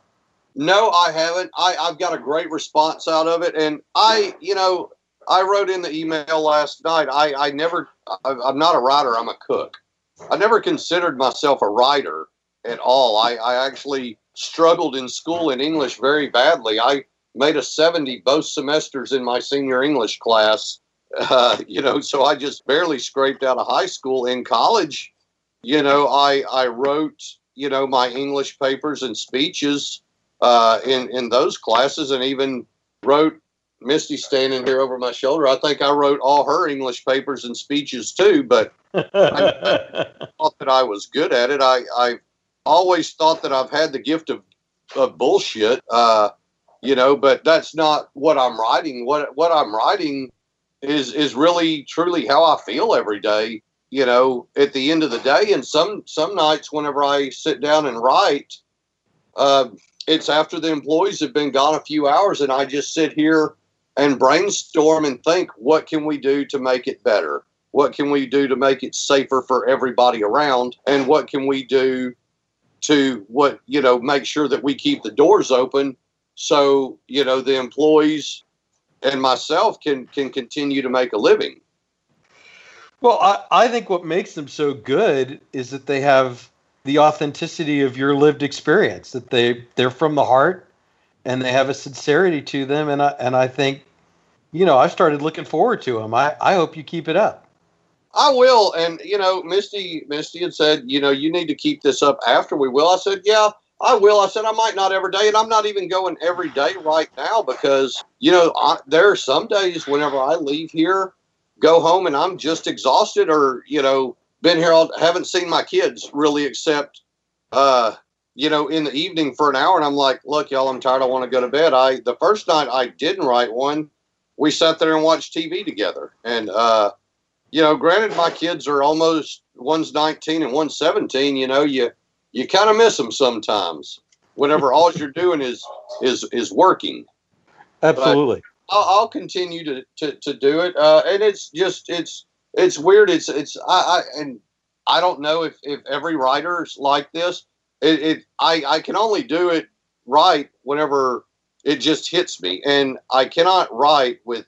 No i haven't. I, i've got a great response out of it. And i you know i wrote in the email last night i i never I, i'm not a writer i'm a cook i never considered myself a writer at all i i actually struggled in school in english very badly i made a 70 both semesters in my senior english class uh, you know, so I just barely scraped out of high school. In college, you know, I I wrote you know my English papers and speeches uh, in in those classes, and even wrote Misty standing here over my shoulder. I think I wrote all her English papers and speeches too, but I, I thought that I was good at it. I I always thought that I've had the gift of of bullshit. Uh, you know, but that's not what I'm writing. What what I'm writing is is really truly how I feel every day. You know, at the end of the day, and some some nights whenever I sit down and write, uh, it's after the employees have been gone a few hours, and I just sit here and brainstorm and think, what can we do to make it better? What can we do to make it safer for everybody around? And what can we do to what you know make sure that we keep the doors open so you know the employees and myself can can continue to make a living. Well, I, I think what makes them so good is that they have the authenticity of your lived experience. That they they're from the heart, and they have a sincerity to them. And I and I think, you know, I started looking forward to them. I I hope you keep it up. I will. And you know, Misty Misty had said, you know, you need to keep this up after we will. I said, yeah. I will. I said I might not every day, and I'm not even going every day right now because you know I, there are some days whenever I leave here, go home, and I'm just exhausted, or you know, been here all haven't seen my kids really except uh, you know, in the evening for an hour, and I'm like, look, y'all, I'm tired. I want to go to bed. I the first night I didn't write one. We sat there and watched TV together, and uh, you know, granted, my kids are almost one's 19 and one's 17. You know, you you kind of miss them sometimes. Whenever all you're doing is is is working. Absolutely. I'll, I'll, continue to, to, to do it, uh, and it's just it's it's weird. It's it's I, I and I don't know if if every writer's like this it, it I, I can only do it right whenever it just hits me. And i cannot write with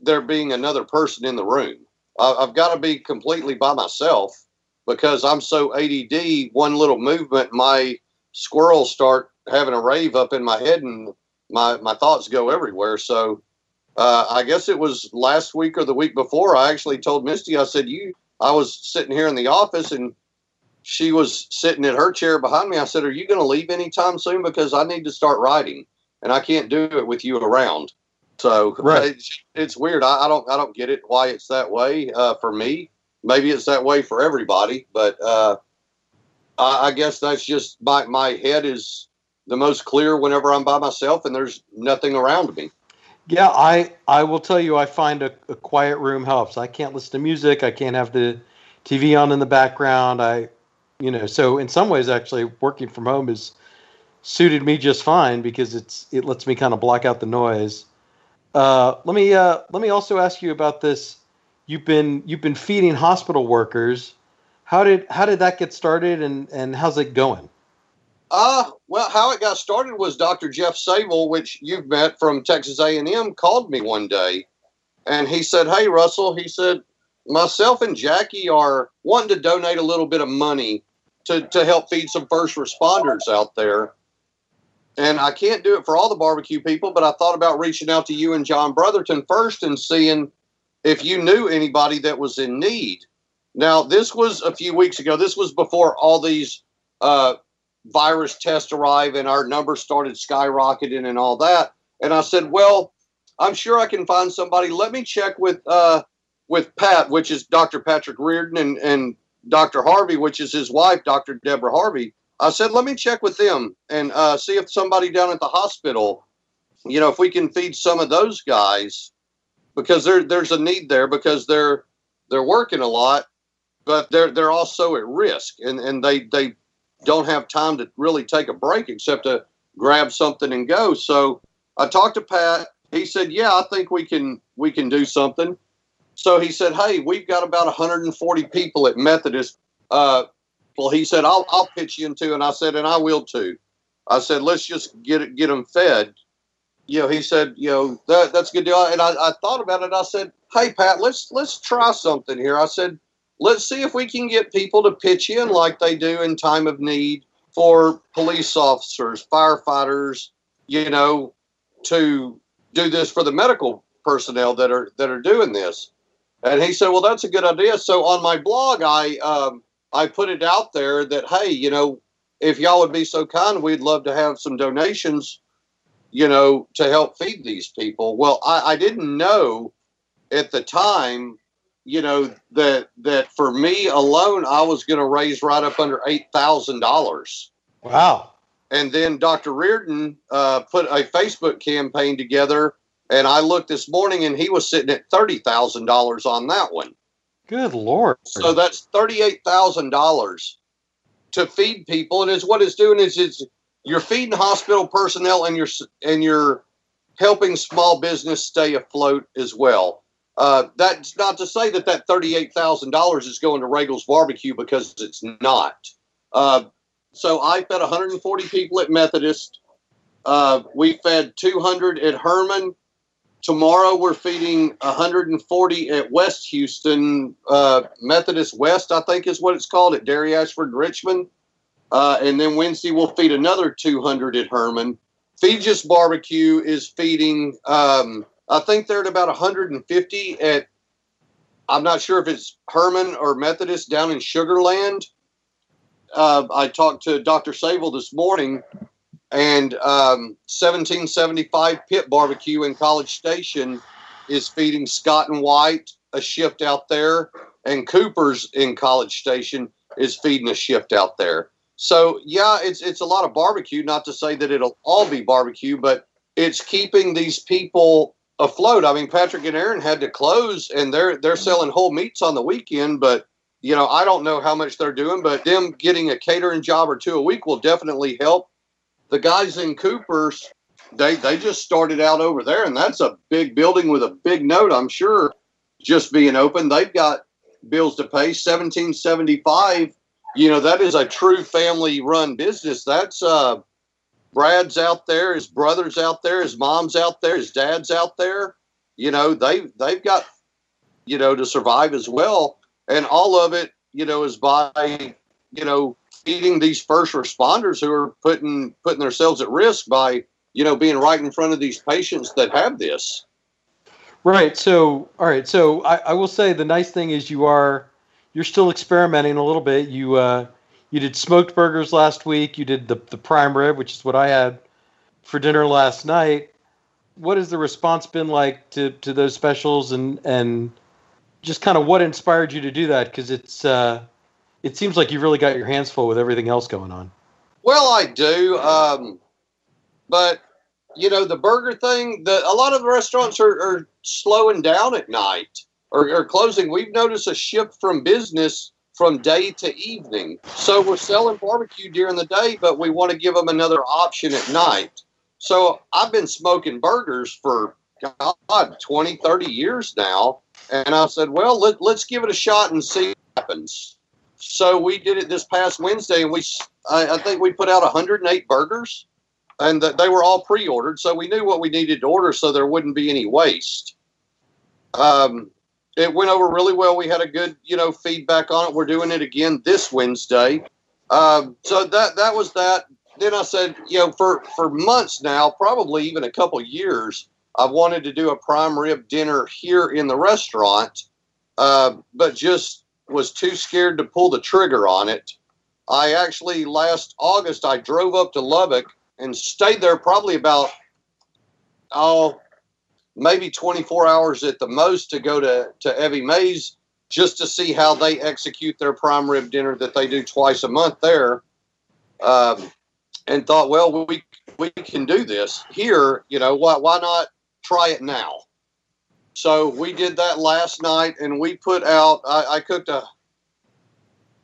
there being another person in the room. I, i've got to be completely by myself because i'm so add one little movement my squirrels start having a rave up in my head and my, my thoughts go everywhere. So uh, i guess it was last week or the week before i actually told misty i said you i was sitting here in the office and she was sitting in her chair behind me. I said, Are you going to leave anytime soon? Because I need to start writing and I can't do it with you around. So right. it's, it's weird. I, I, don't I don't get it why it's that way uh, for me. Maybe it's that way for everybody, but uh, I, I guess that's just my my head is the most clear whenever I'm by myself and there's nothing around me. Yeah, I I will tell you, I find a, a quiet room helps. I can't listen to music. I can't have the TV on in the background. I you know so in some ways actually working from home is suited me just fine because it's it lets me kind of block out the noise. Uh, let me uh, let me also ask you about this. You've been you've been feeding hospital workers. How did how did that get started and and how's it going? Uh well how it got started was dr jeff Savell which you've met from texas a&m called me one day and he said hey russell he said myself and jackie are wanting to donate a little bit of money to, to help feed some first responders out there. And I can't do it for all the barbecue people, but I thought about reaching out to you and John Brotherton first and seeing if you knew anybody that was in need. Now, this was a few weeks ago. This was before all these uh, virus tests arrived and our numbers started skyrocketing and all that. And I said, well, I'm sure I can find somebody. Let me check with uh, with Pat, which is Dr. Patrick Reardon, and, and Dr. Harvey, which is his wife, Dr. Deborah Harvey. I said, let me check with them and uh, see if somebody down at the hospital, you know, if we can feed some of those guys because there there's a need there because they're they're working a lot, but they're they're also at risk and, and they they don't have time to really take a break except to grab something and go. So I talked to Pat. He said, "Yeah, I think we can we can do something." So he said, "Hey, we've got about 140 people at Methodist." Uh, well, he said, "I'll I'll pitch you into," and I said, "And I will too." I said, "Let's just get get them fed." You know, he said, "You know, that that's a good deal." And I, I thought about it. I said, "Hey, Pat, let's let's try something here." I said, "Let's see if we can get people to pitch in like they do in time of need for police officers, firefighters, you know, to do this for the medical personnel that are that are doing this." And he said, "Well, that's a good idea." So on my blog, I um, I put it out there that hey, you know, if y'all would be so kind, we'd love to have some donations, you know, to help feed these people. Well, I, I didn't know at the time, you know, that that for me alone, I was going to raise right up under eight thousand dollars. Wow! And then Dr. Reardon uh, put a Facebook campaign together and I looked this morning and he was sitting at $30,000 on that one. Good Lord. So that's $38,000 to feed people. And it's what it's doing is it's, you're feeding hospital personnel and you're, and you're helping small business stay afloat as well. Uh, that's not to say that that $38,000 is going to Roegels barbecue because it's not. Uh, so I fed 140 people at Methodist. Uh, we fed 200 at Hermann Tomorrow we're feeding 140 at West Houston uh, Methodist West, I think is what it's called at Dairy Ashford Richmond, uh, and then Wednesday we'll feed another 200 at Hermann. Feges Barbecue is feeding. Um, I think they're at about 150 at. I'm not sure if it's Hermann or Methodist down in Sugarland. Uh, I talked to Dr. Savell this morning, and um, 1775 Pit Barbecue in College Station is feeding Scott and White a shift out there, and Cooper's in College Station is feeding a shift out there. So yeah, it's it's a lot of barbecue. Not to say that it'll all be barbecue, but it's keeping these people afloat. I mean, Patrick and Erin had to close, and they're they're selling whole meats on the weekend, but you know, I don't know how much they're doing, but them getting a catering job or two a week will definitely help. The guys in Cooper's, they they just started out over there, and that's a big building with a big note. I'm sure just being open, they've got bills to pay. Seventeen seventy five. You know, that is a true family run business. That's uh, Brad's out there, his brother's out there, his mom's out there, his dad's out there. You know, they they've got you know to survive as well, and all of it, you know, is by you know feeding these first responders who are putting putting themselves at risk by you know being right in front of these patients that have this. Right. So, all right. So, I, I will say the nice thing is you are you're still experimenting a little bit. You uh, you did smoked burgers last week. You did the the prime rib, which is what I had for dinner last night. What has the response been like to, to those specials, and and just kind of what inspired you to do that? Because it's uh, it seems like you've really got your hands full with everything else going on. Well, I do, um, but you know the burger thing. The a lot of the restaurants are, are slowing down at night or, or closing. We've noticed a shift from business from day to evening. So we're selling barbecue during the day, but we want to give them another option at night. So I've been smoking burgers for God 20, 30 years now. And I said, well, let, let's give it a shot and see what happens. So we did it this past Wednesday, and we I, I think we put out 108 burgers, and they were all pre-ordered. So we knew what we needed to order, so there wouldn't be any waste. Um, it went over really well. We had a good, you know, feedback on it. We're doing it again this Wednesday. Um, so that that was that. Then I said, you know, for for months now, probably even a couple years, I've wanted to do a prime rib dinner here in the restaurant, uh, but just was too scared to pull the trigger on it. I actually last August I drove up to Lubbock and stayed there probably about oh maybe 24 hours at the most to go to, to Evie Mae's just to see how they execute their prime rib dinner that they do twice a month there. Um, and thought, well, we, we can do this here. You know, why, why not try it now? So we did that last night and we put out, I, I cooked a,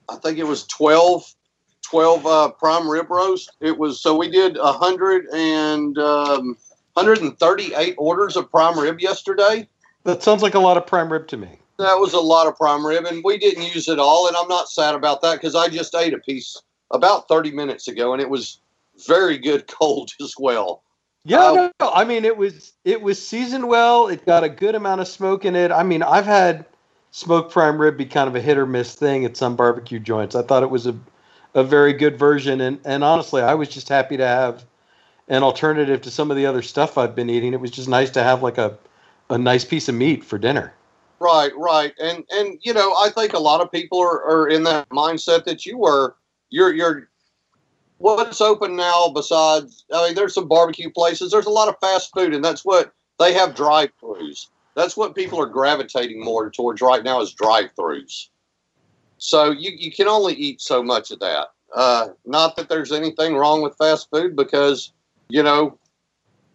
I think it was 12, 12 uh, prime rib roast. It was, so we did a hundred and, um, 138 orders of prime rib yesterday. That sounds like a lot of prime rib to me. That was a lot of prime rib, and we didn't use it all. And I'm not sad about that because I just ate a piece about 30 minutes ago, and it was very good cold as well. Yeah, uh, no, no, I mean it was it was seasoned well. It got a good amount of smoke in it. I mean, I've had smoked prime rib be kind of a hit or miss thing at some barbecue joints. I thought it was a a very good version, and and honestly, I was just happy to have an alternative to some of the other stuff I've been eating. It was just nice to have like a, a nice piece of meat for dinner. Right, right. And and you know, I think a lot of people are, are in that mindset that you were. You're you're what's open now besides I mean there's some barbecue places, there's a lot of fast food and that's what they have drive throughs. That's what people are gravitating more towards right now is drive throughs. So you, you can only eat so much of that. Uh, not that there's anything wrong with fast food because you know,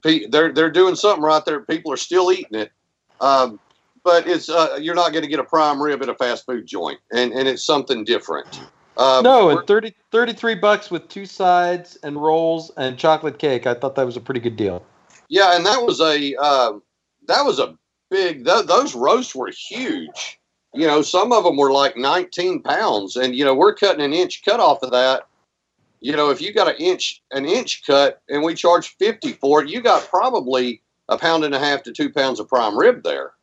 they're they're doing something right there. People are still eating it, um, but it's uh, you're not going to get a prime rib at a fast food joint, and and it's something different. Um, no, and 30, 33 bucks with two sides and rolls and chocolate cake. I thought that was a pretty good deal. Yeah, and that was a uh, that was a big. Th- those roasts were huge. You know, some of them were like 19 pounds, and you know we're cutting an inch cut off of that you know, if you got an inch an inch cut and we charge fifty for it, you got probably a pound and a half to two pounds of prime rib there.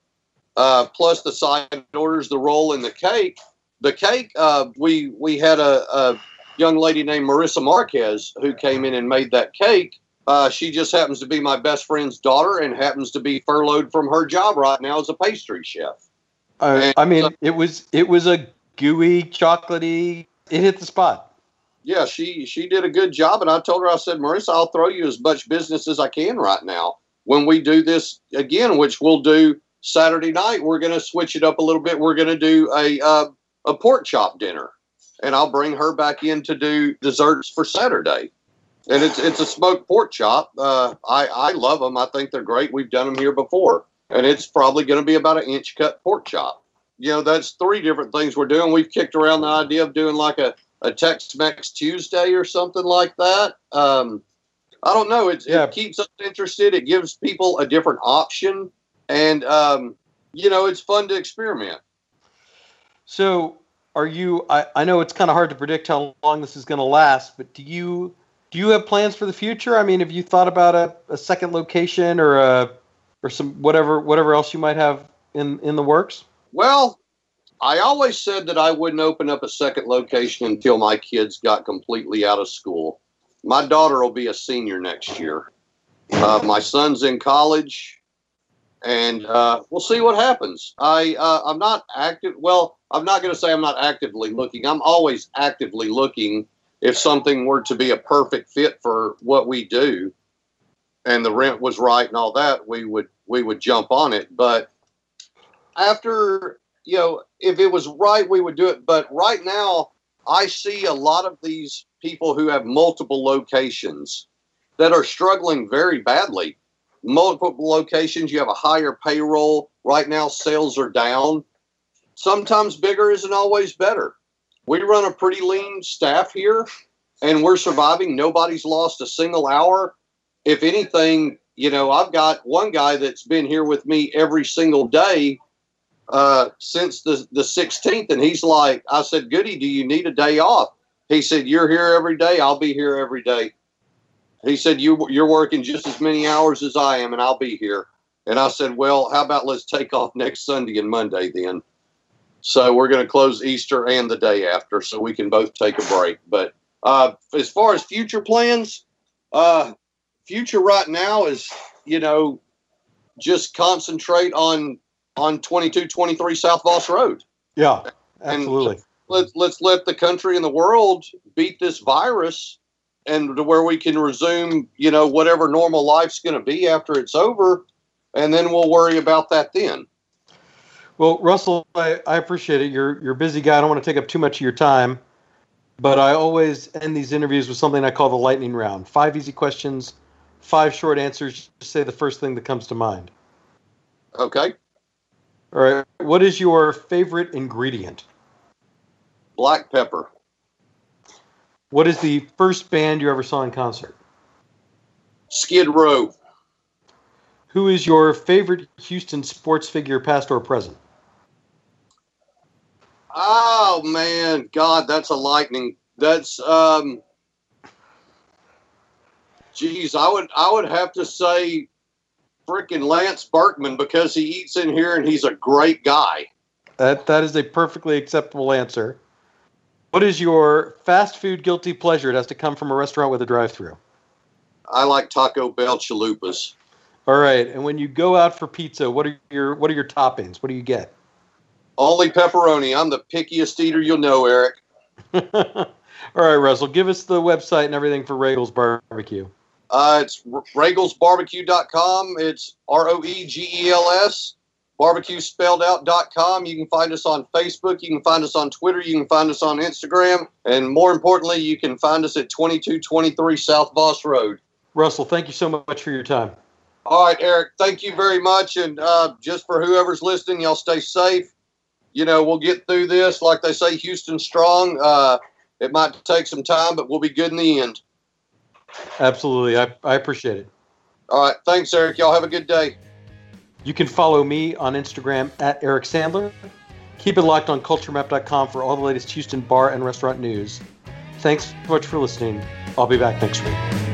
Uh, plus the side orders, the roll, and the cake. The cake, uh, we we had a, a, young lady named Marissa Marquez who came in and made that cake. Uh, she just happens to be my best friend's daughter and happens to be furloughed from her job right now as a pastry chef. Uh, I mean, it was it was a gooey, chocolatey. It hit the spot yeah, she she did a good job, and I told her I said, Marissa, I'll throw you as much business as I can right now. When we do this again, which we'll do Saturday night, we're going to switch it up a little bit. We're going to do a uh, a pork chop dinner. and I'll bring her back in to do desserts for Saturday. And it's it's a smoked pork chop. Uh, I I love them. I think they're great. We've done them here before, and it's probably going to be about an inch cut pork chop. You know, that's three different things we're doing. We've kicked around the idea of doing like a a Tex Mex Tuesday or something like that. Um, I don't know. It, Yeah. it keeps us interested. It gives people a different option, and um, you know, it's fun to experiment. So, are you? I, I know it's kind of hard to predict how long this is going to last, but do you do you have plans for the future? I mean, have you thought about a, a second location or a or some whatever whatever else you might have in in the works? Well, I always said that I wouldn't open up a second location until my kids got completely out of school. My daughter will be a senior next year. Uh, my son's in college, and uh, we'll see what happens. I uh, I'm not active. Well, I'm not going to say I'm not actively looking. I'm always actively looking. If something were to be a perfect fit for what we do, and the rent was right and all that, we would we would jump on it. But after you know, if it was right, we would do it. But right now, I see a lot of these people who have multiple locations that are struggling very badly. Multiple locations, you have a higher payroll. Right now, sales are down. Sometimes bigger isn't always better. We run a pretty lean staff here, and we're surviving. Nobody's lost a single hour. If anything, you know, I've got one guy that's been here with me every single day uh, since the the 16th, and he's like, I said, Goody, do you need a day off? He said, You're here every day. I'll be here every day. He said, you, You're working just as many hours as I am, and I'll be here. And I said, Well, how about let's take off next Sunday and Monday then? So we're going to close Easter and the day after, so we can both take a break. But uh, as far as future plans, uh, future right now is, you know, just concentrate on on 2223 South Voss Road. Yeah, And- absolutely. Let's let's let the country and the world beat this virus and to where we can resume, you know, whatever normal life's going to be after it's over and then we'll worry about that then. Well, Russell, I, I appreciate it. You're you're a busy guy. I don't want to take up too much of your time, but I always end these interviews with something I call the lightning round. Five easy questions, five short answers. Just say the first thing that comes to mind. Okay? All right. What is your favorite ingredient? Black pepper. What is the first band you ever saw in concert? Skid Row. Who is your favorite Houston sports figure, past or present? Oh man, God, that's a lightning. That's um geez, I would I would have to say freaking Lance Berkman because he eats in here and he's a great guy. That that is a perfectly acceptable answer. What is your fast food guilty pleasure? It has to come from a restaurant with a drive-through. I like Taco Bell chalupas. All right. And when you go out for pizza, what are your what are your toppings? What do you get? Only pepperoni. I'm the pickiest eater you'll know, Eric. All right, Russell, give us the website and everything for Roegels Barbecue. Uh, it's roegelsbarbecue.com. It's R O E G E L S. Barbecue spelled out.com. You can find us on Facebook. You can find us on Twitter. You can find us on Instagram. And more importantly, you can find us at 2223 South Voss Road. Russell, thank you so much for your time. All right, Eric, thank you very much. And uh, just for whoever's listening, y'all stay safe. You know, we'll get through this. Like they say, Houston strong. Uh, it might take some time, but we'll be good in the end. Absolutely. I, I appreciate it. All right. Thanks, Eric. Y'all have a good day. You can follow me on Instagram at Eric Sandler. Keep it locked on culturemap.com for all the latest Houston bar and restaurant news. Thanks so much for listening. I'll be back next week.